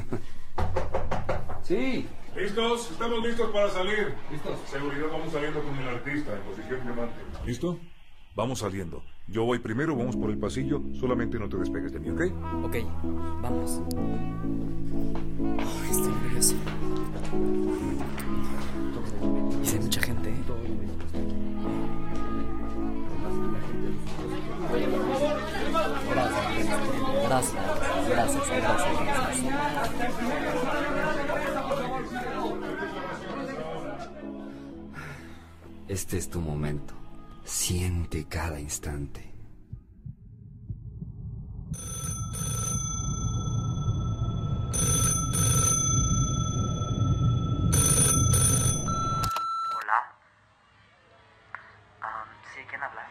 Sí. ¿Listos? Estamos listos para salir. ¿Listos? Seguridad, vamos saliendo con el artista en posición diamante. ¿Listo? Vamos saliendo. Yo voy primero, vamos por el pasillo. Solamente no te despegues de mí, ¿ok? Ok, vamos. Ay, estoy nervioso. Y si hay mucha gente, ¿eh? Gracias, gracias, gracias, gracias, gracias. Este es tu momento. Siente cada instante. Hola. Um, ¿Sí? ¿Quién habla?